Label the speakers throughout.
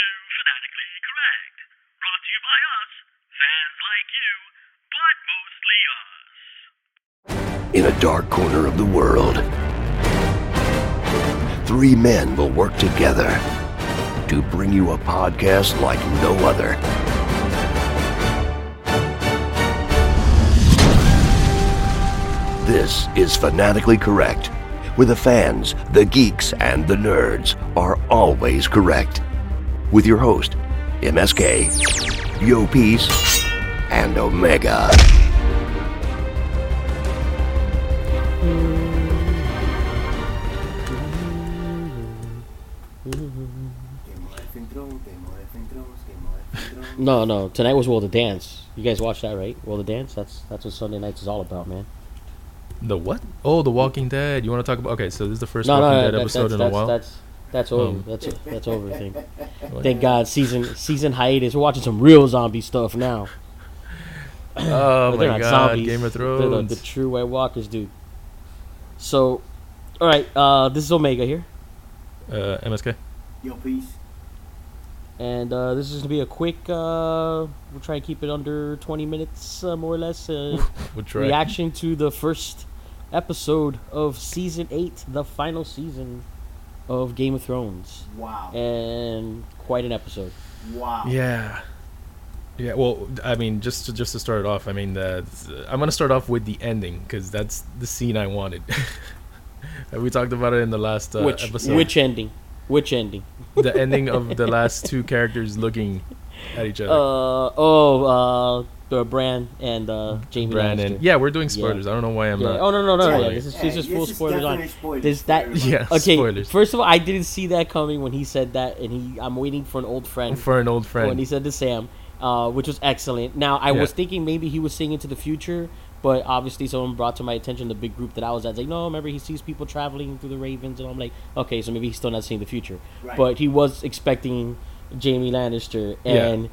Speaker 1: to Fanatically Correct. Brought to you by us, fans like you, but mostly us.
Speaker 2: In a dark corner of the world, three men will work together to bring you a podcast like no other. This is Fanatically Correct, where the fans, the geeks, and the nerds are always correct. With your host, MSK, Yo Peace, and Omega.
Speaker 3: No, no. Tonight was World of Dance. You guys watched that, right? World of Dance. That's that's what Sunday nights is all about, man.
Speaker 4: The what? Oh, The Walking Dead. You want to talk about? Okay, so this is the first
Speaker 3: No,
Speaker 4: Walking
Speaker 3: no, no.
Speaker 4: Dead
Speaker 3: that-
Speaker 4: episode
Speaker 3: that's,
Speaker 4: in
Speaker 3: that's,
Speaker 4: a while.
Speaker 3: That's that's over.
Speaker 4: Um,
Speaker 3: that's that's over. Thing. Thank God, season season hiatus. We're watching some real zombie stuff now.
Speaker 4: oh my god,
Speaker 3: zombies.
Speaker 4: Game of
Speaker 3: They're the,
Speaker 4: Thrones.
Speaker 3: the true White Walkers, dude. So, all right. Uh, this is Omega here,
Speaker 4: uh, MSK.
Speaker 5: Yo, peace.
Speaker 3: and uh, this is gonna be a quick. Uh, we'll try and keep it under twenty minutes, uh, more or less. Uh,
Speaker 4: We'll try.
Speaker 3: reaction to the first episode of season eight, the final season of Game of Thrones,
Speaker 5: Wow.
Speaker 3: and quite an episode.
Speaker 5: wow.
Speaker 4: Yeah. Yeah, well, I mean, just to, just to start it off, I mean, uh, I'm gonna start off with the ending because that's the scene I wanted. we talked about it in the last uh,
Speaker 3: which
Speaker 4: episode.
Speaker 3: which ending? Which ending?
Speaker 4: the ending of the last two characters looking at each other.
Speaker 3: Uh oh, uh, the Bran and uh, Jaime
Speaker 4: Brandon.
Speaker 3: Lannister.
Speaker 4: Yeah, we're doing spoilers. I don't know why I'm
Speaker 3: Yeah.
Speaker 4: not.
Speaker 3: Oh no no no! no,
Speaker 4: spoiling.
Speaker 3: Yeah, this is this is full
Speaker 5: this is
Speaker 3: spoilers on.
Speaker 5: definitely spoilers
Speaker 3: There's
Speaker 5: for
Speaker 3: that.
Speaker 4: Yeah,
Speaker 3: Okay,
Speaker 4: spoilers
Speaker 3: first of all, I didn't see that coming when he said that, and he I'm waiting for an old friend
Speaker 4: for an old friend.
Speaker 3: when he said to Sam, uh, which was excellent. Now I
Speaker 4: Yeah.
Speaker 3: was thinking maybe he was seeing into the future, but obviously someone brought to my attention the big group that I was at. Like, no, remember he sees people traveling through the Ravens, and I'm like, okay, so maybe he's still not seeing the future,
Speaker 5: Right.
Speaker 3: but he was expecting Jaime Lannister,
Speaker 4: Yeah.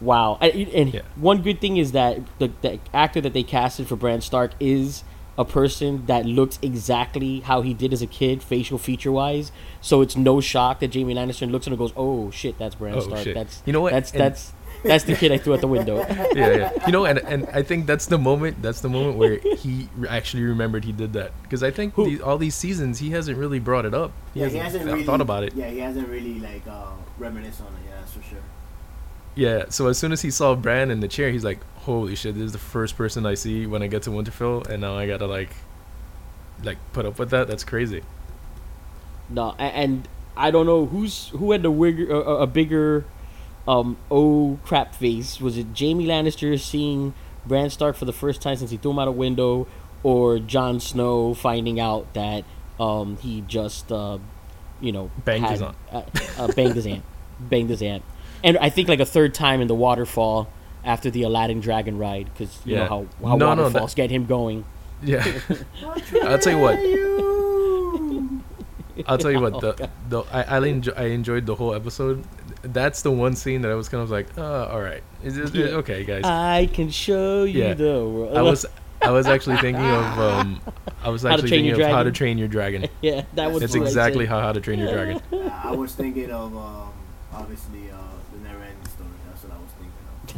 Speaker 3: And wow, I, and
Speaker 4: Yeah.
Speaker 3: one good thing is that the, the actor that they casted for Bran Stark is a person that looks exactly how he did as a kid, facial feature wise. So it's no shock that Jaime Lannister looks at him and goes, "Oh shit, that's Bran
Speaker 4: Oh,
Speaker 3: Stark.
Speaker 4: shit.
Speaker 3: That's
Speaker 4: You know what?
Speaker 3: That's
Speaker 4: And-
Speaker 3: that's that's the kid I threw at the window."
Speaker 4: yeah, yeah. You know, and and I think that's the moment. That's the moment where he actually remembered he did that. Because I think these, all these seasons he hasn't really brought it up. He
Speaker 5: Yeah,
Speaker 4: hasn't,
Speaker 5: he hasn't
Speaker 4: th-
Speaker 5: really
Speaker 4: thought about it.
Speaker 5: Yeah, he hasn't really like uh, reminisced on it. Yeah, that's for sure.
Speaker 4: Yeah. So as soon as he saw Bran in the chair, he's like, "Holy shit! This is the first person I see when I get to Winterfell, and now I gotta like, like put up with that. That's crazy."
Speaker 3: No, and I don't know who's who had the wigger, uh, a bigger um oh crap face. Was it Jaime Lannister seeing Bran Stark for the first time since he threw him out a window, or Jon Snow finding out that um he just uh you know
Speaker 4: Banged his
Speaker 3: had-
Speaker 4: aunt.
Speaker 3: uh, uh, banged his aunt, banged his aunt, and I think like a third time in the waterfall after the Aladdin Dragon ride because you
Speaker 4: Yeah.
Speaker 3: know how how
Speaker 4: No, no,
Speaker 3: waterfalls
Speaker 4: that-
Speaker 3: get him going.
Speaker 4: Yeah. I'll tell you what. I'll tell you what. The, the I I, enjoy, I enjoyed the whole episode. That's the one scene that I was kind of like, oh, all right, is it,
Speaker 3: Yeah.
Speaker 4: okay, guys?
Speaker 3: I can show you
Speaker 4: Yeah.
Speaker 3: the world.
Speaker 4: I was I was actually thinking of um I was
Speaker 3: How to
Speaker 4: actually
Speaker 3: Train
Speaker 4: thinking
Speaker 3: Your
Speaker 4: of how to
Speaker 3: Dragon?
Speaker 4: train your dragon.
Speaker 3: yeah, that was
Speaker 4: It's exactly how how to train your dragon.
Speaker 5: Uh, I was thinking of um, obviously uh, the never-ending story. That's what I was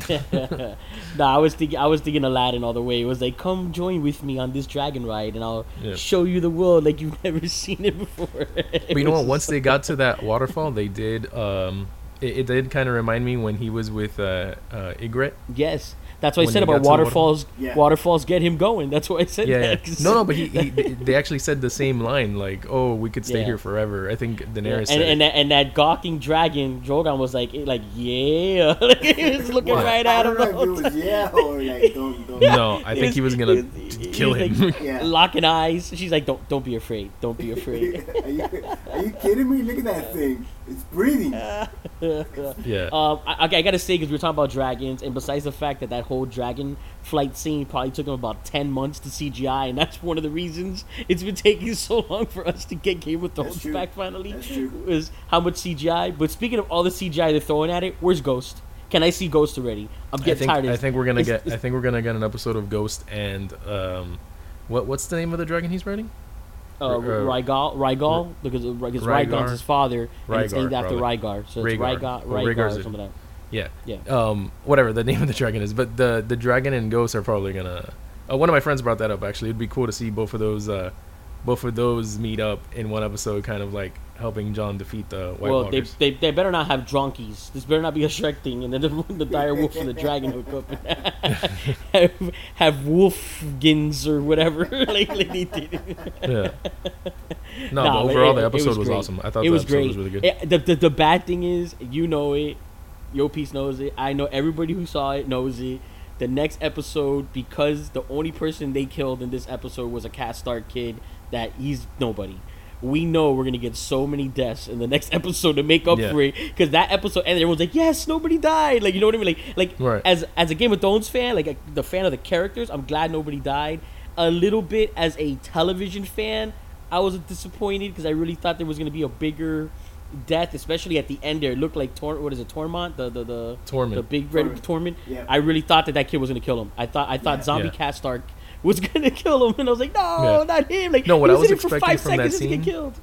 Speaker 3: no, I was thinking I was thinking Aladdin all the way. It was like, come join with me on this dragon ride, and I'll
Speaker 4: Yeah.
Speaker 3: show you the world like you've never seen it before.
Speaker 4: But you know what? Once they got to that waterfall, they did um it, it did kind of remind me when he was with uh uh Ygritte.
Speaker 3: yes, that's what I said about
Speaker 4: got to the water-
Speaker 3: waterfalls.
Speaker 5: Yeah.
Speaker 3: Waterfalls get him going. That's what I said.
Speaker 4: Yeah, yeah. No, no, but he, he they actually said the same line like, "Oh, we could stay
Speaker 3: Yeah.
Speaker 4: here forever." I think
Speaker 3: Yeah,
Speaker 4: Daenerys
Speaker 3: and
Speaker 4: said.
Speaker 3: and that, and that gawking dragon, Drogon was like, like yeah, like, he was looking
Speaker 4: What?
Speaker 3: right at him.
Speaker 5: don't
Speaker 3: the
Speaker 5: know
Speaker 3: whole
Speaker 5: if it was yeah or like don't don't.
Speaker 4: no, I think he was gonna
Speaker 3: was-
Speaker 4: kill him.
Speaker 3: like-
Speaker 5: Yeah.
Speaker 3: locking eyes. She's like, don't don't be afraid. Don't be afraid.
Speaker 5: are, you, are you kidding me? Look at that thing. It's breathing.
Speaker 4: yeah.
Speaker 3: Um, I, okay, I gotta say because we were talking about dragons, and besides the fact that that whole dragon flight scene probably took them about ten months to CGI, and that's one of the reasons it's been taking so long for us to get Game of Thrones
Speaker 5: true.
Speaker 3: back finally.
Speaker 5: That's.
Speaker 3: Is how much CGI. But speaking of all the CGI they're throwing at it, where's Ghost? Can I see Ghost already? I'm
Speaker 4: I
Speaker 3: getting
Speaker 4: think
Speaker 3: tired. of
Speaker 4: I think we're gonna
Speaker 3: It's-
Speaker 4: get
Speaker 3: it's-
Speaker 4: I think we're gonna get an episode of Ghost and um, what what's the name of the dragon he's riding?
Speaker 3: Uh,
Speaker 4: uh,
Speaker 3: Rhaegal, Rhaegal, because because
Speaker 4: Rhaegar.
Speaker 3: Rygon's his father, and it's named after. Rhaegar. So it's.
Speaker 4: Rhaegar, Or Rhaegar,
Speaker 3: or something like that.
Speaker 4: Yeah.
Speaker 3: Yeah.
Speaker 4: Um, whatever the name of the dragon is, but the the dragon and ghosts are probably gonna. Uh, one of my friends brought that up. Actually, it'd be cool to see both of those, uh, both of those meet up in one episode, kind of like helping Jon defeat the White
Speaker 3: Well, they,
Speaker 4: Walkers.
Speaker 3: they they better not have drunkies. This better not be a Shrek thing, and then the, the dire wolf and the dragon hook up have, have wolfgins or whatever. like, like they did.
Speaker 4: yeah. No,
Speaker 3: Nah,
Speaker 4: but overall
Speaker 3: it-
Speaker 4: the episode was,
Speaker 3: great.
Speaker 4: awesome. I thought
Speaker 3: it
Speaker 4: the
Speaker 3: was
Speaker 4: episode
Speaker 3: great.
Speaker 4: was really good.
Speaker 3: It- the, the the bad thing is, you know it. Yo Peace knows it. I know everybody who saw it knows it. The next episode, because the only person they killed in this episode was a Karstark kid, that he's nobody. We know we're gonna get so many deaths in the next episode to make up
Speaker 4: Yeah.
Speaker 3: for it. Because that episode, and everyone's like, "Yes, nobody died." Like you know what I mean? Like, like
Speaker 4: Right.
Speaker 3: as as a Game of Thrones fan, like uh, the fan of the characters, I'm glad nobody died. A little bit as a television fan, I was disappointed because I really thought there was gonna be a bigger death, especially at the end. There, it looked like Tor- what is it, Tormont, the the the
Speaker 4: Tormund.
Speaker 3: the big red
Speaker 5: Tormund.
Speaker 3: Tormund.
Speaker 5: Yeah.
Speaker 3: I really thought that that kid was gonna kill him. I thought I thought
Speaker 5: Yeah.
Speaker 3: Zombie
Speaker 4: Yeah.
Speaker 3: Karstark was gonna kill him, and I was like, no,
Speaker 4: Yeah.
Speaker 3: not him. Like,
Speaker 4: No, what
Speaker 3: he
Speaker 4: I was
Speaker 3: in it for
Speaker 4: expecting
Speaker 3: five
Speaker 4: from that
Speaker 3: seconds to get
Speaker 4: scene-
Speaker 3: killed.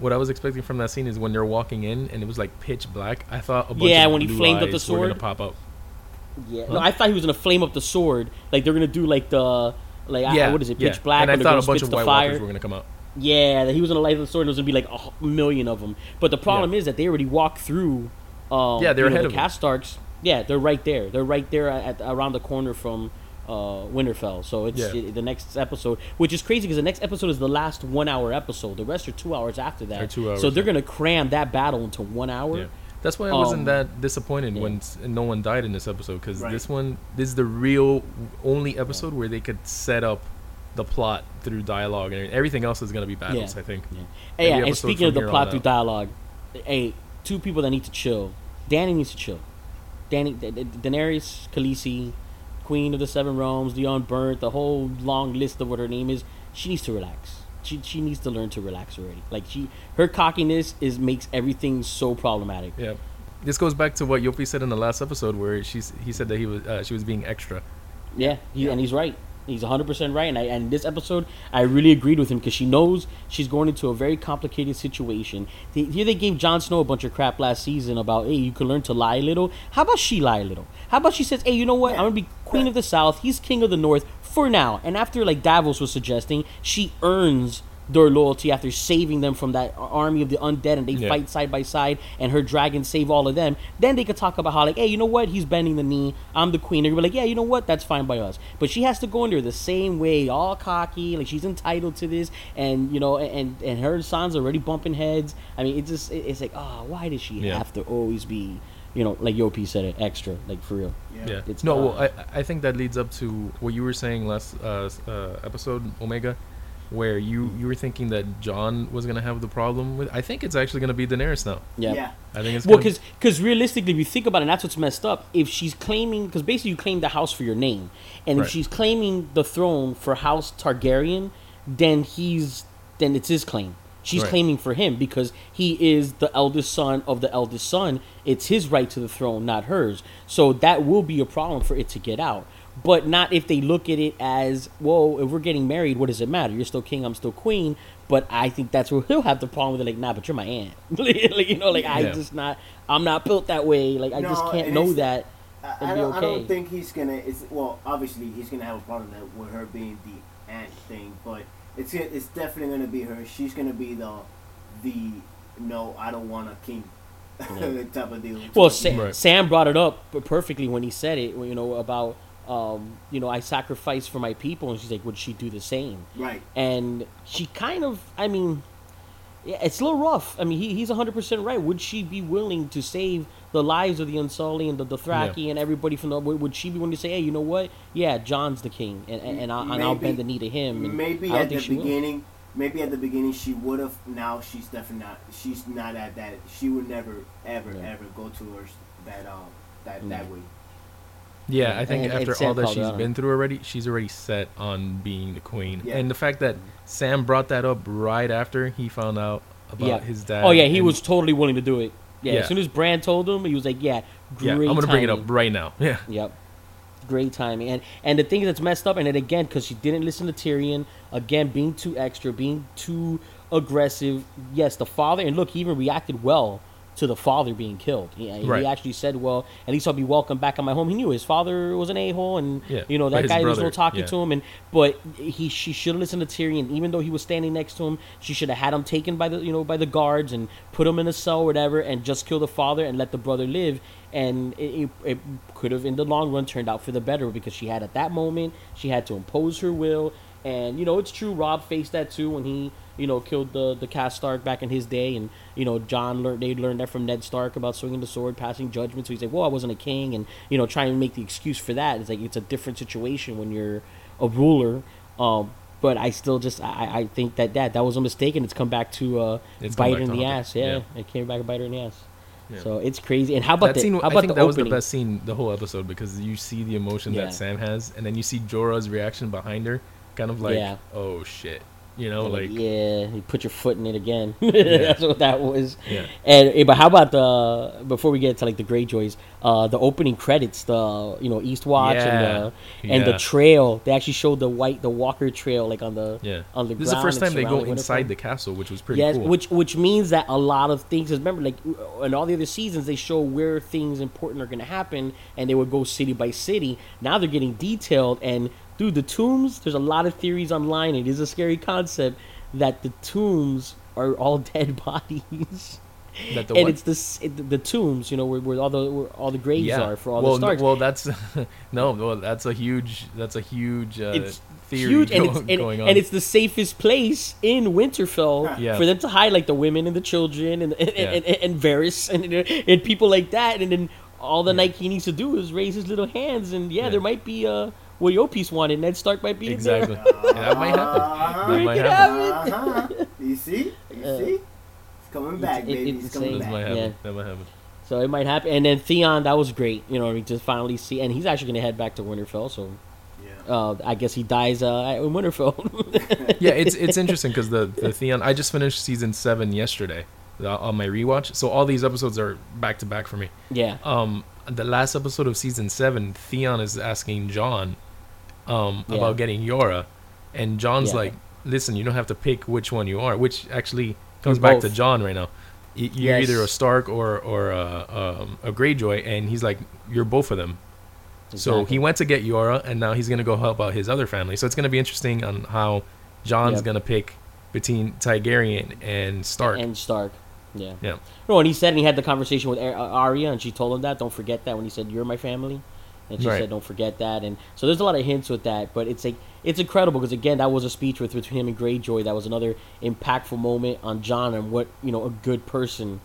Speaker 4: What I was expecting from that scene is when they're walking in and it was like pitch black. I thought a bunch
Speaker 3: Yeah,
Speaker 4: of
Speaker 3: when he flamed up the
Speaker 4: eyes were gonna pop up.
Speaker 3: Yeah,
Speaker 4: Huh?
Speaker 3: no, I thought he was gonna flame up the sword. Like they're gonna do like the like I-
Speaker 4: yeah,
Speaker 3: what is it,
Speaker 4: yeah.
Speaker 3: pitch black,
Speaker 4: And I
Speaker 3: the
Speaker 4: thought a bunch of
Speaker 3: the
Speaker 4: White
Speaker 3: fire.
Speaker 4: Walkers were gonna come out.
Speaker 3: Yeah, that he was gonna light the sword. and There was gonna be like a million of them. But the problem
Speaker 4: Yeah.
Speaker 3: is that they already walked through. Um,
Speaker 4: Yeah, they're
Speaker 3: you know,
Speaker 4: ahead
Speaker 3: the
Speaker 4: of him.
Speaker 3: Karstarks. Yeah, they're right there. They're right there at, around the corner from uh, Winterfell. So it's
Speaker 4: Yeah.
Speaker 3: it- the next episode, which is crazy because the next episode is the last one-hour episode. The rest are two hours after that.
Speaker 4: They're two hours,
Speaker 3: so they're
Speaker 4: yeah.
Speaker 3: gonna cram that battle into one hour.
Speaker 4: Yeah. That's why I wasn't
Speaker 3: Um,
Speaker 4: that disappointed when no one died in this episode because
Speaker 5: Right.
Speaker 4: this one, this is the real only episode where they could set up the plot through dialogue and everything else is gonna be battles. I think.
Speaker 3: Yeah. Hey, yeah, and speaking of the plot through
Speaker 4: out.
Speaker 3: dialogue, hey, two people that need to chill. Dany needs to chill. Dany, Da- Da- Daenerys Khaleesi, Queen of the Seven Realms, the Unburnt, the whole long list of what her name is. She needs to relax. She she needs to learn to relax already. Like she, her cockiness is makes everything so problematic.
Speaker 4: Yeah. This goes back to what Yopi said in the last episode where she's he said that he was uh, she was being extra.
Speaker 3: Yeah, he, and he's right. He's 100% right. And, I, and this episode, I really agreed with him because she knows she's going into a very complicated situation. They, here they gave Jon Snow a bunch of crap last season about, hey, you can learn to lie a little. How about she lie a little? How about she says, hey, you know what? I'm going to be queen of the south. He's king of the north for now. And after, like Davos was suggesting, she earns their loyalty after saving them from that army of the undead and they
Speaker 4: Yeah.
Speaker 3: fight side by side and her dragons save all of them then they could talk about how like hey you know what? He's bending the knee. I'm the queen. And you're like yeah you know what? That's fine by us. But she has to go in there the same way all cocky like she's entitled to this. And you know and and her sons already bumping heads. I mean it just it's like oh why does she
Speaker 4: Yeah.
Speaker 3: have to always be you know like Yopi said it extra like for real?
Speaker 4: Yeah.
Speaker 3: It's
Speaker 4: no, well, I I think that leads up to what you were saying last uh, uh, episode, Omega, where you you were thinking that Jon was gonna have the problem with. I think it's actually gonna be Daenerys now.
Speaker 3: yeah,
Speaker 5: Yeah.
Speaker 4: I think it's
Speaker 3: Well,
Speaker 4: gonna-
Speaker 3: because realistically, if you think about it, and that's what's messed up. If she's claiming, because basically you claim the house for your name, and
Speaker 4: Right.
Speaker 3: if she's claiming the throne for House Targaryen, then he's then it's his claim. She's
Speaker 4: Right.
Speaker 3: claiming for him because he is the eldest son of the eldest son. It's his right to the throne, not hers. So that will be a problem for it to get out. But not if they look at it as, whoa, if we're getting married, what does it matter? You're still king, I'm still queen. But I think that's where he'll have the problem with it. Like, nah, but you're my aunt. like, you know, like I just not, I'm not built that way. Like I just can't know that.
Speaker 5: I,
Speaker 3: and
Speaker 5: I
Speaker 3: be
Speaker 5: don't, I don't think he's gonna. It's well, obviously he's gonna have a problem that with her being the aunt thing, but it's it's definitely gonna be her. She's gonna be the the no, I don't want a king type of deal.
Speaker 3: Well,
Speaker 5: So,
Speaker 3: Sa-
Speaker 4: Right.
Speaker 3: Sam brought it up perfectly when he said it. You know about, um, you know, I sacrifice for my people, and she's like, would she do the same?
Speaker 5: right.
Speaker 3: and she kind of i mean it's a little rough i mean he, he's 100% right would she be willing to save the lives of the unsullied and the dothraki and everybody from the would would she be willing to say hey you know what yeah john's the king and, and, and, I'll, and I'll bend the knee to him and
Speaker 5: Maybe at the
Speaker 3: think she will.
Speaker 5: beginning, maybe at the beginning she would have. Now she's definitely not. She's not at that. She would never, ever,
Speaker 3: Yeah.
Speaker 5: ever go towards that um that
Speaker 3: Mm.
Speaker 5: that way.
Speaker 4: Yeah, I think
Speaker 3: And- and
Speaker 4: after
Speaker 3: Sam
Speaker 4: all that she's been
Speaker 3: it.
Speaker 4: through already, she's already set on being the queen.
Speaker 5: Yeah.
Speaker 4: And the fact that Sam brought that up right after he found out about
Speaker 3: yeah
Speaker 4: his dad.
Speaker 3: oh yeah he
Speaker 4: and-
Speaker 3: was totally willing to do it yeah,
Speaker 4: Yeah.
Speaker 3: as soon as Bran told him he was like yeah great
Speaker 4: Yeah, I'm gonna bring it up right now. Yeah.
Speaker 3: Yep. great timing. And and the thing that's messed up, and then again, because she didn't listen to Tyrion, again being too extra, being too aggressive. Yes, the father, and look, he even reacted well to the father being killed. He, he actually said, "Well, at least I'll be welcome back at my home." He knew his father was an a hole, and
Speaker 4: Yeah,
Speaker 3: you know that guy was no talking
Speaker 4: yeah.
Speaker 3: to him. And but he she should have listened to Tyrion, even though he was standing next to him. She should have had him taken by the you know by the guards and put him in a cell or whatever, and just kill the father and let the brother live. And it, it could have, in the long run, turned out for the better because she had at that moment she had to impose her will. And you know it's true. Robb faced that too when he you know killed the the Karstark back in his day, and you know Jon learned they learned that from Ned Stark about swinging the sword, passing judgment. So he's like, well, I wasn't a king, and you know trying to make the excuse for that. It's like it's a different situation when you're a ruler. Um, but I still just I, I think that that that was a mistake, and it's come back to uh,
Speaker 4: It's
Speaker 3: bite her in the ass. Yeah,
Speaker 4: Yeah.
Speaker 3: it came back and bite her in the ass.
Speaker 4: Yeah.
Speaker 3: So it's crazy. And how about
Speaker 4: that
Speaker 3: the
Speaker 4: scene,
Speaker 3: how
Speaker 4: I
Speaker 3: about
Speaker 4: think
Speaker 3: the
Speaker 4: that was the best scene the whole episode because you see the emotion
Speaker 3: Yeah.
Speaker 4: that Sam has, and then you see Jorah's reaction behind her, kind of like,
Speaker 3: Yeah.
Speaker 4: oh shit, you know,
Speaker 3: Like,
Speaker 4: like
Speaker 3: yeah, you put your foot in it again. That's what that was.
Speaker 4: Yeah.
Speaker 3: And eh, but how about the before we get to like the Greyjoys, uh, the opening credits, the you know East Eastwatch and the and the trail. They actually showed the white the Walker trail like on the
Speaker 4: yeah.
Speaker 3: on the
Speaker 4: This is the first time they go inside the castle, which was pretty
Speaker 3: yes,
Speaker 4: cool.
Speaker 3: which which means that a lot of things. 'cause remember, like in all the other seasons, they show where things important are going to happen, and they would go city by city. Now they're getting detailed, and dude, the tombs. There's a lot of theories online. It is a scary concept that the tombs are all dead bodies.
Speaker 4: that the
Speaker 3: and
Speaker 4: what?
Speaker 3: it's the, it, the tombs, you know, where, where all the where all the graves
Speaker 4: yeah.
Speaker 3: are for all
Speaker 4: well,
Speaker 3: the Starks.
Speaker 4: well, that's no, well, that's a huge, that's a huge uh,
Speaker 3: it's
Speaker 4: theory
Speaker 3: huge, and
Speaker 4: go-
Speaker 3: it's and,
Speaker 4: going on.
Speaker 3: and it's the safest place in Winterfell
Speaker 4: Yeah.
Speaker 3: for them to hide like the women and the children and and,
Speaker 4: Yeah.
Speaker 3: and, and, and Varys and, and people like that, and then all the Night King needs to do is raise his little hands, and yeah,
Speaker 4: Yeah.
Speaker 3: there might be uh what Yo Peace wanted. Ned Stark might be in there.
Speaker 4: exactly. Yeah, that might happen.
Speaker 5: Uh-huh.
Speaker 4: That might
Speaker 3: Make
Speaker 4: happen.
Speaker 5: Uh-huh. You see? You
Speaker 3: Uh,
Speaker 5: see? It's coming back,
Speaker 3: it-
Speaker 5: baby.
Speaker 3: it's
Speaker 5: It's coming back.
Speaker 4: might happen.
Speaker 3: Yeah.
Speaker 4: That might happen.
Speaker 3: So it might happen, and then Theon, that was great. You know, I mean to finally see, and he's actually gonna head back to Winterfell. So
Speaker 5: Yeah.
Speaker 3: uh, I guess he dies uh, in Winterfell.
Speaker 4: yeah, it's it's interesting because the the Theon. I just finished season seven yesterday uh, on my rewatch, so all these episodes are back to back for me.
Speaker 3: yeah,
Speaker 4: Um, the last episode of season seven, Theon is asking Jon, um,
Speaker 3: Yeah.
Speaker 4: about getting Yara, and Jon's
Speaker 3: Yeah.
Speaker 4: like, "Listen, you don't have to pick which one you are," which actually comes back to. Jon right now. Y- You're
Speaker 3: Yes.
Speaker 4: either a Stark or or a, um, a Greyjoy, and he's like, "You're both of them." So he went to get Yara, and now he's gonna go help out his other family. So it's gonna be interesting on how Jon's
Speaker 3: Yep.
Speaker 4: gonna pick between Targaryen and Stark.
Speaker 3: and Stark. Yeah.
Speaker 4: yeah,
Speaker 3: No, and he said and he had the conversation with Ar- uh, Arya, and she told him that. Don't forget that when he said, "You're my family," and she
Speaker 4: Right.
Speaker 3: said, "Don't forget that." And so there's a lot of hints with that, but it's like it's incredible because again, that was a speech with between him and Greyjoy. That was another impactful moment on Jon and what you know a good person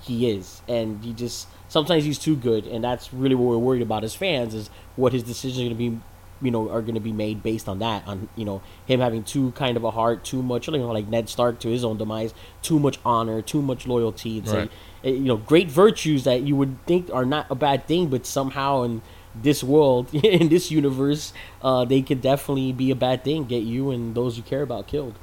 Speaker 3: he is, and he just sometimes he's too good, and that's really what we're worried about as fans is what his decisions are going to be. You know, are going to be made based on that, on you know him having too kind of a heart, too much, you know, like Ned Stark to his own demise, too much honor, too much loyalty. It's
Speaker 4: Right.
Speaker 3: like eh, you know, great virtues that you would think are not a bad thing, but somehow in this world, in this universe, uh, they could definitely be a bad thing, get you and those you care about killed.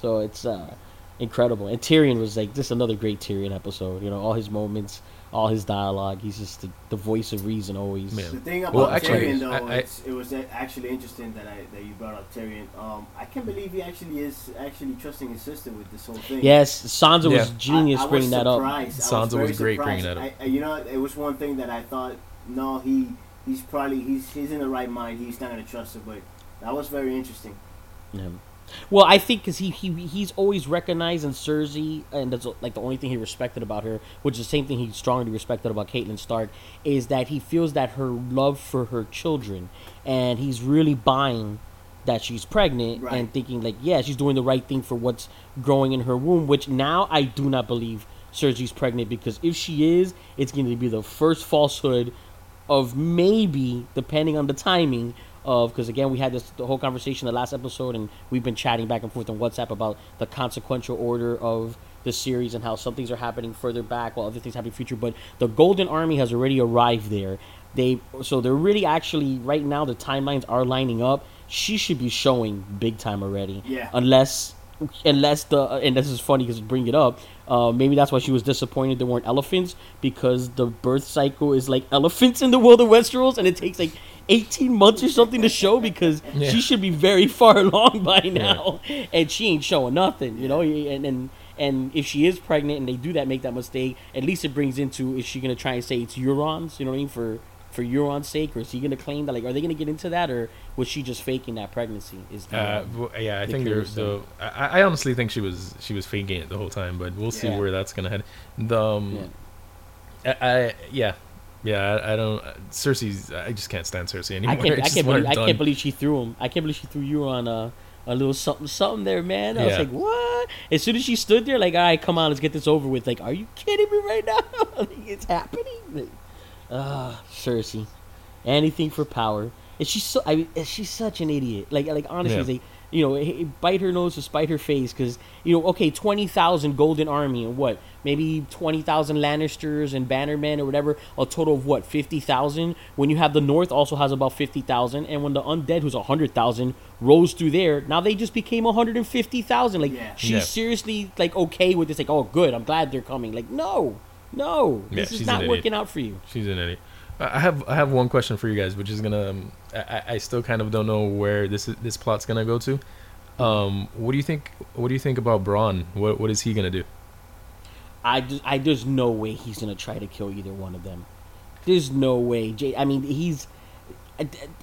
Speaker 3: So it's uh, incredible. And Tyrion was like just another great Tyrion episode. You know, all his moments, all his dialogue. He's just the, the voice of reason always.
Speaker 4: Man.
Speaker 5: The thing about
Speaker 4: Well, actually,
Speaker 5: Tyrion, though,
Speaker 4: I- I-
Speaker 5: it's, it was actually interesting that I that you brought up Tyrion. Um, I can't believe he actually is actually trusting his sister with this whole thing.
Speaker 3: Yes, Sansa was genius
Speaker 5: I, I
Speaker 3: bringing
Speaker 5: was
Speaker 3: that up.
Speaker 5: surprised. I
Speaker 4: Sansa
Speaker 5: very
Speaker 4: was great bringing that up.
Speaker 5: I, I- you know, it was one thing that I thought. No, he he's probably he's he's in the right mind. He's not gonna trust her, but that was very interesting.
Speaker 3: Yeah. Well, I think because he, he he's always recognizing Cersei, and that's like the only thing he respected about her, which is the same thing he strongly respected about Catelyn Stark, is that he feels that her love for her children, and he's really buying that she's pregnant
Speaker 5: Right.
Speaker 3: and thinking like, yeah, she's doing the right thing for what's growing in her womb. Which now I do not believe Cersei's pregnant because if she is, it's going to be the first falsehood of maybe, depending on the timing of, because again, we had this the whole conversation the last episode, and we've been chatting back and forth on WhatsApp about the consequential order of the series and how some things are happening further back while other things happen in the future. But the Golden Army has already arrived there. They so they're really actually right now the timelines are lining up. She should be showing big time already.
Speaker 5: Yeah.
Speaker 3: Unless unless the and this is funny because bring it up. Uh, maybe that's why she was disappointed there weren't elephants because the birth cycle is like elephants in the world of Westeros, and it takes like 18 months or something to show because
Speaker 4: Yeah.
Speaker 3: she should be very far along by now, and she ain't showing nothing, you know. And and and if she is pregnant and they do that, make that mistake, at least it brings into is she gonna try and say it's Euron's, you know what I mean, for for Euron's sake, or is he gonna claim that like are they gonna get into that, or was she just faking that pregnancy? Is the,
Speaker 4: Uh, w- yeah, I
Speaker 3: the
Speaker 4: think there's
Speaker 3: curious
Speaker 4: the.
Speaker 3: thing.
Speaker 4: I, I honestly think she was she was faking it the whole time, but we'll see
Speaker 3: Yeah.
Speaker 4: where that's gonna head. The um,
Speaker 3: Yeah.
Speaker 4: I, I yeah, yeah. I, I don't. Cersei's. I just can't stand Cersei anymore.
Speaker 3: I can't. I
Speaker 4: just
Speaker 3: can't believe. I can't believe she threw him. I can't believe she threw Euron a, a little something something there, man. I was like, what? As soon as she stood there, like, all right, come on, let's get this over with. Like, are you kidding me right now? like, it's happening. Like, Ah, Cersei, anything for power. And she's so. I mean, she's such an idiot. Like, like honestly,
Speaker 4: Yeah.
Speaker 3: they, you know, bite her nose to spite her face because you know, okay, twenty thousand golden army and what, maybe twenty thousand Lannisters and Bannermen or whatever, a total of what, fifty thousand. When you have the North also has about fifty thousand, and when the undead who's hundred thousand rose through there, now they just became hundred and fifty thousand. Like
Speaker 5: Yeah.
Speaker 3: she's
Speaker 4: Yeah.
Speaker 3: seriously like okay with this. Like, oh, good, I'm glad they're coming. Like, no, no,
Speaker 4: Yeah,
Speaker 3: this is not working out for you.
Speaker 4: She's an idiot. I have I have one question for you guys, which is gonna. Um, I, I- still kind of don't know where this is, this plot's gonna go to. Um, what do you think? What do you think about Bronn? What what is he gonna do?
Speaker 3: I just, I there's no way he's gonna try to kill either one of them. There's no way. I mean, he's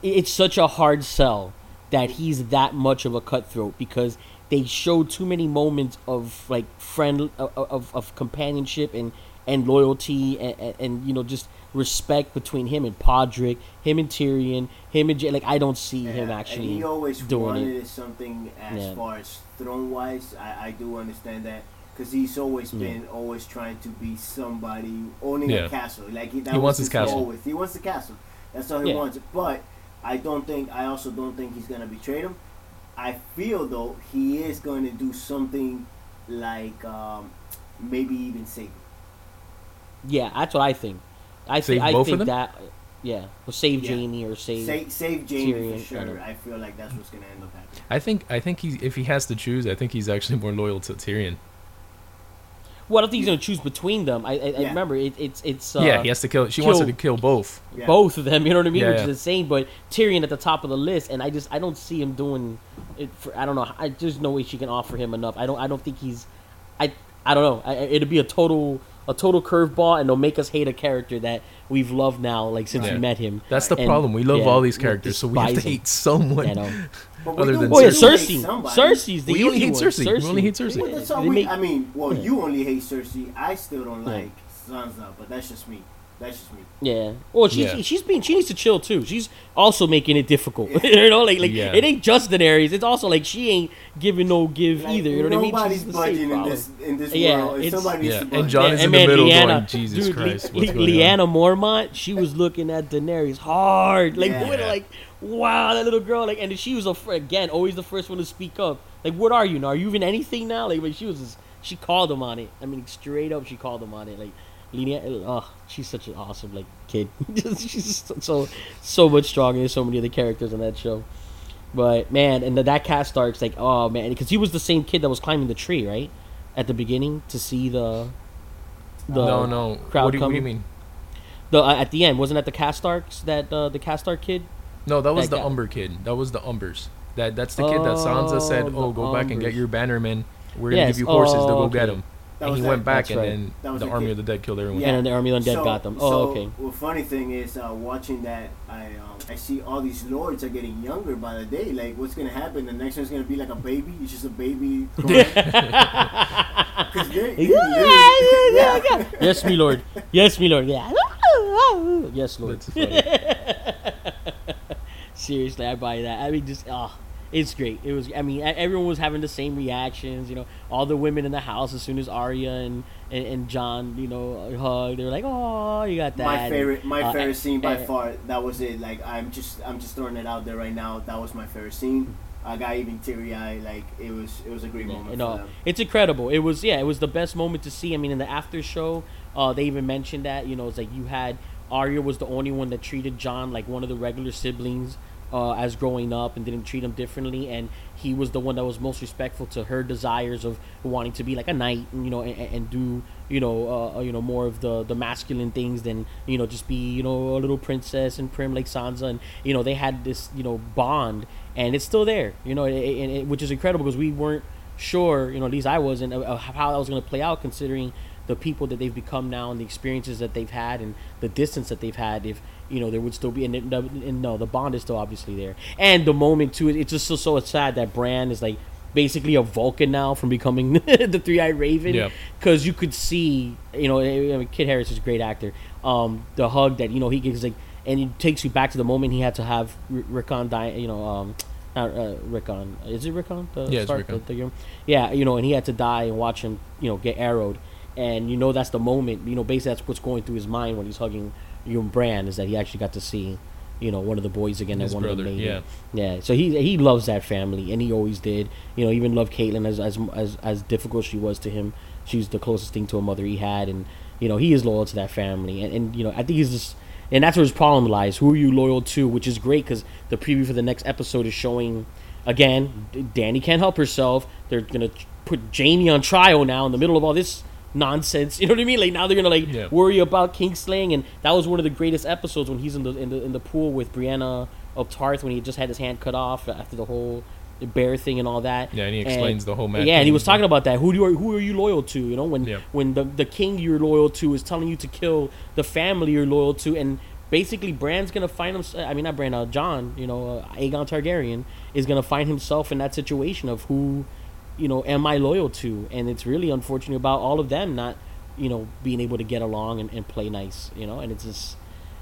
Speaker 3: it's such a hard sell that he's that much of a cutthroat because they showed too many moments of like friend of, of, of companionship and and loyalty and, and, and you know just respect between him and Podrick, him and Tyrion, him and Jay. Like I don't see him
Speaker 5: Yeah,
Speaker 3: actually
Speaker 5: And he always
Speaker 3: doing
Speaker 5: wanted
Speaker 3: it.
Speaker 5: something as
Speaker 3: Yeah.
Speaker 5: far as throne wise. I, I do understand that because he's always
Speaker 3: Yeah.
Speaker 5: been always trying to be somebody owning
Speaker 4: Yeah.
Speaker 5: a castle. Like he, that
Speaker 4: He
Speaker 5: was
Speaker 4: wants his castle.
Speaker 5: goal with- He wants the castle. That's all he
Speaker 3: Yeah.
Speaker 5: wants. But I don't think. I also don't think he's gonna betray him. I feel though he is going to do something like um, maybe even save. him.
Speaker 3: Yeah, that's what I think. I
Speaker 4: Save
Speaker 3: think I
Speaker 4: both of
Speaker 3: think
Speaker 4: them?
Speaker 3: that yeah, or save
Speaker 5: Yeah.
Speaker 3: Jaime or save.
Speaker 5: Save, save Jaime
Speaker 3: Tyrion,
Speaker 5: for
Speaker 3: I
Speaker 5: sure. I feel like that's what's gonna end up happening.
Speaker 4: I think I think he if he has to choose, I think he's actually more loyal to Tyrion.
Speaker 3: Well, I don't think he's gonna choose between them. I, I, I remember it, it's it's uh,
Speaker 4: yeah, he has to kill. She wants him to kill both.
Speaker 5: Yeah.
Speaker 3: both of them. You know what I mean?
Speaker 4: Yeah,
Speaker 3: Which
Speaker 4: yeah.
Speaker 3: is insane. But Tyrion at the top of the list, and I just I don't see him doing it. For, I don't know. I, there's no way she can offer him enough. I don't. I don't think he's. I I don't know. I, it'd be a total a total curveball, and they'll make us hate a character that we've loved now, like since
Speaker 4: Yeah.
Speaker 3: we met him.
Speaker 4: That's the
Speaker 3: And,
Speaker 4: problem. We love
Speaker 3: yeah,
Speaker 4: all these characters, so we have to hate someone.
Speaker 3: You know.
Speaker 5: But
Speaker 4: Other than
Speaker 3: Oh yeah,
Speaker 5: we do hate
Speaker 3: Cersei. Cersei's the
Speaker 4: We only hate
Speaker 3: one.
Speaker 4: Cersei. We only hate Cersei.
Speaker 5: Well, that's we,
Speaker 3: make-
Speaker 5: I mean, well,
Speaker 3: Yeah.
Speaker 5: you only hate Cersei. I still don't
Speaker 3: Yeah.
Speaker 5: like Sansa, but that's just me. That's just me.
Speaker 3: Yeah. Well, she's
Speaker 4: Yeah.
Speaker 3: she's being she needs to chill too. She's also making it difficult. you know, like like
Speaker 4: Yeah.
Speaker 3: it ain't just Daenerys. It's also like she ain't giving no give
Speaker 5: Like,
Speaker 3: either. You know what I mean?
Speaker 5: Nobody's
Speaker 3: She's the same
Speaker 5: budging in
Speaker 3: problem.
Speaker 5: this in this
Speaker 3: Yeah,
Speaker 5: world.
Speaker 3: It's-
Speaker 5: somebody
Speaker 4: Yeah, and. Jon is
Speaker 3: And
Speaker 4: in the middle
Speaker 3: Lyanna-
Speaker 4: going, Jesus
Speaker 3: dude,
Speaker 4: Christ,
Speaker 3: Le-
Speaker 4: what's
Speaker 3: Le-
Speaker 4: going
Speaker 3: Lyanna
Speaker 4: on?
Speaker 3: Mormont, she was looking at Daenerys hard, like
Speaker 5: Yeah.
Speaker 3: what, like wow, that little girl, like, and she was a again always the first one to speak up. Like, what are you now? Are you even anything now? Like, but she was, just, she called him on it. I mean, straight up, she called him on it. Like, Lyanna, oh, she's such an awesome like kid. she's so- so much stronger than so many of the characters on that show. But man, and the, that Karstarks like, oh man, because he was the same kid that was climbing the tree, right, at the beginning to see the. the
Speaker 4: no, no.
Speaker 3: crowd
Speaker 4: What do, you- what do you mean?
Speaker 3: The uh, at the end wasn't that the Karstarks that uh, the Karstark kid?
Speaker 4: No, that was
Speaker 3: That
Speaker 4: the
Speaker 3: guy.
Speaker 4: Umber kid. That was the Umbers. That that's the kid that Sansa said,
Speaker 3: Oh,
Speaker 4: "Oh, go back and get
Speaker 3: Umbers.
Speaker 4: your bannermen. We're gonna
Speaker 3: Yes,
Speaker 4: give you horses to
Speaker 3: oh,
Speaker 4: go get them."
Speaker 5: That
Speaker 4: And
Speaker 5: was
Speaker 4: he
Speaker 5: that-
Speaker 4: went back,
Speaker 3: that's
Speaker 4: and
Speaker 3: right.
Speaker 4: then
Speaker 5: That was
Speaker 4: the
Speaker 5: the
Speaker 4: army
Speaker 5: kid.
Speaker 4: of the dead killed everyone.
Speaker 3: Yeah. And the Army of the Undead got them. Oh,
Speaker 5: so,
Speaker 3: okay.
Speaker 5: Well, funny thing is, uh, watching that, I um, I see all these lords are getting younger by the day. Like, what's gonna happen? The next one's gonna be like a baby. It's just a baby. Because they're, they're
Speaker 3: Yeah, yeah, yeah, yeah. yes, me lord. Yes, me lord. Yeah. Yes, lord. Seriously, I buy that. I mean, just ah, it's great. It was. I mean, everyone was having the same reactions. You know, all the women in the house as soon as Arya and and, and Jon, you know, hug. They were like, "Oh, you got that."
Speaker 5: My favorite, my
Speaker 3: Uh,
Speaker 5: favorite scene by
Speaker 3: and-
Speaker 5: far. That was it. Like I'm just, I'm just throwing it out there right now. That was my favorite scene. I got even teary eyed. Like it was, it was a great
Speaker 3: Yeah,
Speaker 5: moment
Speaker 3: you know, it's incredible. It was yeah, it was the best moment to see. I mean, in the after show, uh, they even mentioned that you know it's like you had Arya was the only one that treated Jon like one of the regular siblings. Uh, as growing up and didn't treat him differently, and he was the one that was most respectful to her desires of wanting to be like a knight, and, you know, and, and do you know, uh, you know, more of the the masculine things than you know just be you know a little princess and prim like Sansa, and you know they had this you know bond, and it's still there, you know, it, it, which is incredible because we weren't sure, you know, at least I wasn't, of how that was going to play out, considering the people that they've become now and the experiences that they've had and the distance that they've had. If you know there would still be, and, and no, the bond is still obviously there, and the moment too, it's just so so sad that Bran is like basically a Vulcan now from becoming the Three Eyed Raven,
Speaker 4: Yeah.
Speaker 3: because you could see, you know, I mean, Kid Harris is a great actor. Um, the hug that you know he gives like, and it takes you back to the moment he had to have R- Rickon die, you know, um, not uh, Rickon, is it Rickon? The
Speaker 4: Yeah,
Speaker 3: Stark,
Speaker 4: Rickon.
Speaker 3: the- the- yeah, you know, and he had to die and watch him, you know, get arrowed, and you know that's the moment, you know, basically that's what's going through his mind when he's hugging young Bran is that he actually got to see, you know, one of the boys again,
Speaker 4: His
Speaker 3: and one of the
Speaker 4: yeah.
Speaker 3: Yeah, so he he loves that family, and he always did. You know, even loved Catelyn as as as as difficult she was to him. She's the closest thing to a mother he had, and you know he is loyal to that family. And, and you know, I think he's just, and that's where his problem lies. Who are you loyal to? Which is great because the preview for the next episode is showing. Again, Dany can't help herself. They're gonna put Jaime on trial now in the middle of all this nonsense. You know what I mean? Like now they're gonna like
Speaker 4: Yeah.
Speaker 3: worry about Kingslaying, and that was one of the greatest episodes when he's in the in the in the pool with Brienne of Tarth when he just had his hand cut off after the whole bear thing and all that.
Speaker 4: Yeah, and he explains the whole Mad
Speaker 3: Yeah, and he was talking about that. Who do you who are you loyal to? You know, when
Speaker 4: Yeah.
Speaker 3: when the the king you're loyal to is telling you to kill the family you're loyal to, and basically Bran's gonna find himself. I mean, not Bran, uh, Jon. You know, uh, Aegon Targaryen is gonna find himself in that situation of who, you know, am I loyal to? And it's really unfortunate about all of them not, you know, being able to get along and, and play nice. You know, and it's just.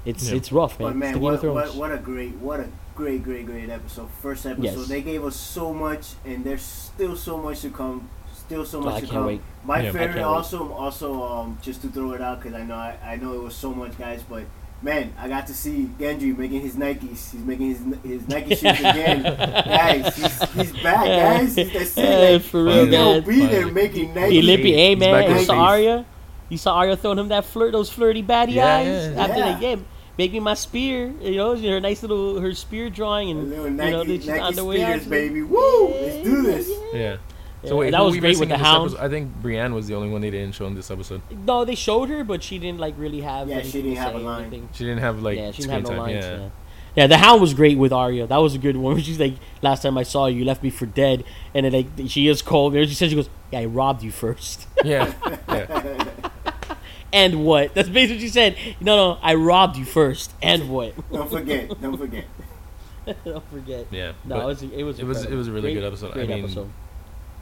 Speaker 3: It's
Speaker 4: Yeah.
Speaker 3: it's rough, man.
Speaker 5: But man, what, what, what a great, what a great, great, great episode. First episode,
Speaker 3: Yes.
Speaker 5: they gave us so much, and there's still so much to come. Still so
Speaker 3: Oh,
Speaker 5: much
Speaker 3: I
Speaker 5: to
Speaker 3: can't
Speaker 5: come.
Speaker 3: wait.
Speaker 5: My
Speaker 4: Yeah. I
Speaker 5: favorite,
Speaker 3: can't wait.
Speaker 5: also, also, um, just to throw it out because I know, I, I know it was so much, guys. But man, I got to see Gendry making his Nikes. He's making his his Nike shoes again, guys. He's, he's back, guys. He's that's
Speaker 3: Yeah,
Speaker 5: it. Like,
Speaker 3: for real,
Speaker 5: he's gonna be there making Nike.
Speaker 3: He lippy, hey man,
Speaker 4: back
Speaker 3: you
Speaker 5: in
Speaker 3: saw. Arya? You saw Arya throwing him that flirt, those flirty baddie
Speaker 4: Yeah,
Speaker 3: eyes
Speaker 4: yeah.
Speaker 3: after
Speaker 5: Yeah.
Speaker 3: they game. Make me my spear, you know, her nice little her spear drawing
Speaker 5: A
Speaker 3: and
Speaker 5: little
Speaker 3: you
Speaker 5: Nike,
Speaker 3: know, then she's
Speaker 5: Nike
Speaker 3: underwear.
Speaker 5: spears, baby. Woo! Let's do this.
Speaker 4: Yeah.
Speaker 3: Yeah,
Speaker 4: So wait,
Speaker 3: that was great with the
Speaker 4: in
Speaker 3: hound.
Speaker 4: episode? I think Brienne was the only one they didn't show in this episode.
Speaker 3: No, they showed her, but she didn't like really have.
Speaker 5: Yeah, she didn't have a line.
Speaker 3: anything.
Speaker 4: She didn't have like
Speaker 3: yeah, she didn't have no
Speaker 4: time.
Speaker 3: lines.
Speaker 4: yeah.
Speaker 3: Yeah. yeah, the hound was great with Arya. That was a good one. She's like, "Last time I saw you, you left me for dead," and then like she is cold. And she said, "She goes, yeah, I robbed you first.
Speaker 4: Yeah. yeah.
Speaker 3: and what? That's basically what she said. No, no, I robbed you first. And what?
Speaker 5: Don't forget. Don't forget.
Speaker 3: Don't forget.
Speaker 4: Yeah.
Speaker 3: No, it was it was
Speaker 4: it was- it was a really
Speaker 3: Great-
Speaker 4: good episode. I
Speaker 3: Great
Speaker 4: mean,
Speaker 3: episode.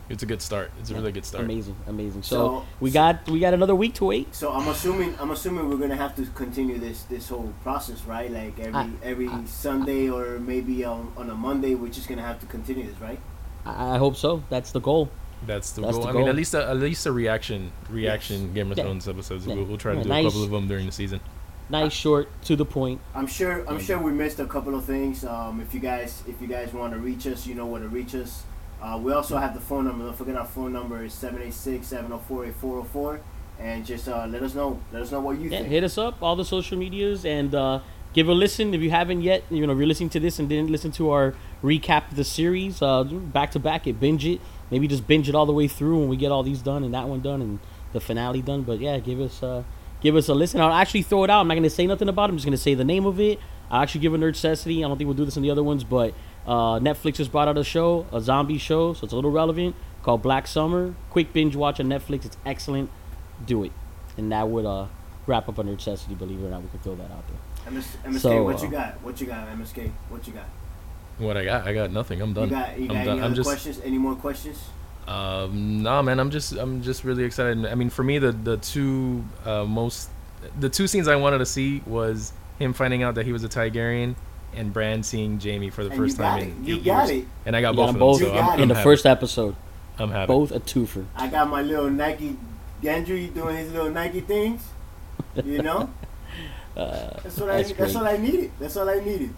Speaker 4: It's a good start. It's a
Speaker 3: Yeah.
Speaker 4: really good start.
Speaker 3: Amazing, amazing. So,
Speaker 5: So-
Speaker 3: we got we got another week to wait.
Speaker 5: So I'm assuming I'm assuming we're gonna have to continue this this whole process, right? Like every
Speaker 3: I-
Speaker 5: every Sunday or maybe on, on a Monday, we're just gonna have to continue this, right?
Speaker 3: I, I hope so. That's the goal.
Speaker 4: That's the
Speaker 3: That's
Speaker 4: goal.
Speaker 3: the
Speaker 4: I mean, at least a, at least a reaction reaction Game of
Speaker 3: Yeah.
Speaker 4: Episodes.
Speaker 3: Yeah.
Speaker 4: We'll, we'll try to
Speaker 3: Yeah,
Speaker 4: do a couple of them during the season.
Speaker 3: Nice, short, to the point.
Speaker 5: I'm sure I'm sure we missed a couple of things. Um, if you guys if you guys want to reach us, you know where to reach us. Uh, we also have the phone number. Don't forget our phone number is 786-704-8404. And just uh, let us know. Let us know what you
Speaker 3: Yeah,
Speaker 5: think.
Speaker 3: hit us up all the social medias and uh, give a listen if you haven't yet. You know, if you're listening to this and didn't listen to our recap of the series, uh, back to back it, binge it. Maybe just binge it all the way through when we get all these done and that one done and the finale done. But yeah, give us uh, give us a listen. I'll actually throw it out. I'm not gonna say nothing about it. I'm just gonna say the name of it. I'll actually give a nerd necessity. I don't think we'll do this in the other ones, but uh, Netflix just brought out a show, a zombie show, so it's a little relevant called Black Summer. Quick binge watch on Netflix. It's excellent. Do it, and that would uh, wrap up a nerd necessity. Believe it or not, we could throw that out there.
Speaker 5: MS, MSK,
Speaker 3: So,
Speaker 5: what you
Speaker 3: uh,
Speaker 5: got? What you got, MSK? What you got?
Speaker 4: What I got? I got nothing. I'm done.
Speaker 5: You got, you
Speaker 4: I'm
Speaker 5: got
Speaker 4: done.
Speaker 5: any
Speaker 4: I'm
Speaker 5: other
Speaker 4: just
Speaker 5: questions? Any more questions?
Speaker 4: Um, nah, man, I'm just I'm just really excited. I mean, for me, the the two uh, most the two scenes I wanted to see was him finding out that he was a Targaryen and Bran seeing Jaime for the
Speaker 5: And
Speaker 4: first time
Speaker 5: it.
Speaker 4: in
Speaker 5: You
Speaker 4: eight
Speaker 5: got
Speaker 4: years.
Speaker 5: it.
Speaker 4: And I got
Speaker 3: You
Speaker 4: both
Speaker 3: got
Speaker 4: of
Speaker 3: them
Speaker 4: them. So I'm,
Speaker 5: got
Speaker 4: I'm
Speaker 3: in the
Speaker 4: happy.
Speaker 3: first episode.
Speaker 4: I'm happy.
Speaker 3: Both a twofer.
Speaker 5: I got my little Nike Gendry doing his little Nike things. You know?
Speaker 3: Uh,
Speaker 5: That's what I
Speaker 3: That's
Speaker 5: that's
Speaker 3: great.
Speaker 5: all I needed. That's all I needed.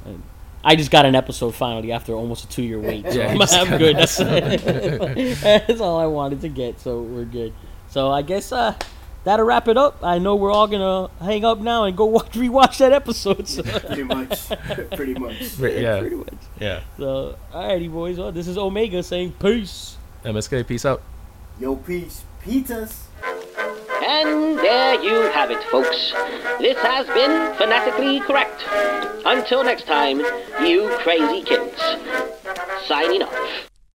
Speaker 3: I just got an episode finally after almost a two year wait. So
Speaker 4: Yeah,
Speaker 3: I'm,
Speaker 4: you just
Speaker 3: I'm good. That's, that's all I wanted to get. So we're good. So I guess uh, that'll wrap it up. I know we're all gonna hang up now and go watch rewatch that episode. So,
Speaker 5: Pretty much. Pretty much.
Speaker 4: yeah,
Speaker 3: pretty much.
Speaker 4: yeah.
Speaker 3: So, alrighty, boys. Well, this is Omega saying peace.
Speaker 4: MSK, peace out.
Speaker 5: Yo, peace. Peters.
Speaker 6: And there you have it, folks. This has been Fanatically Correct. Until next time, you crazy kids. Signing off.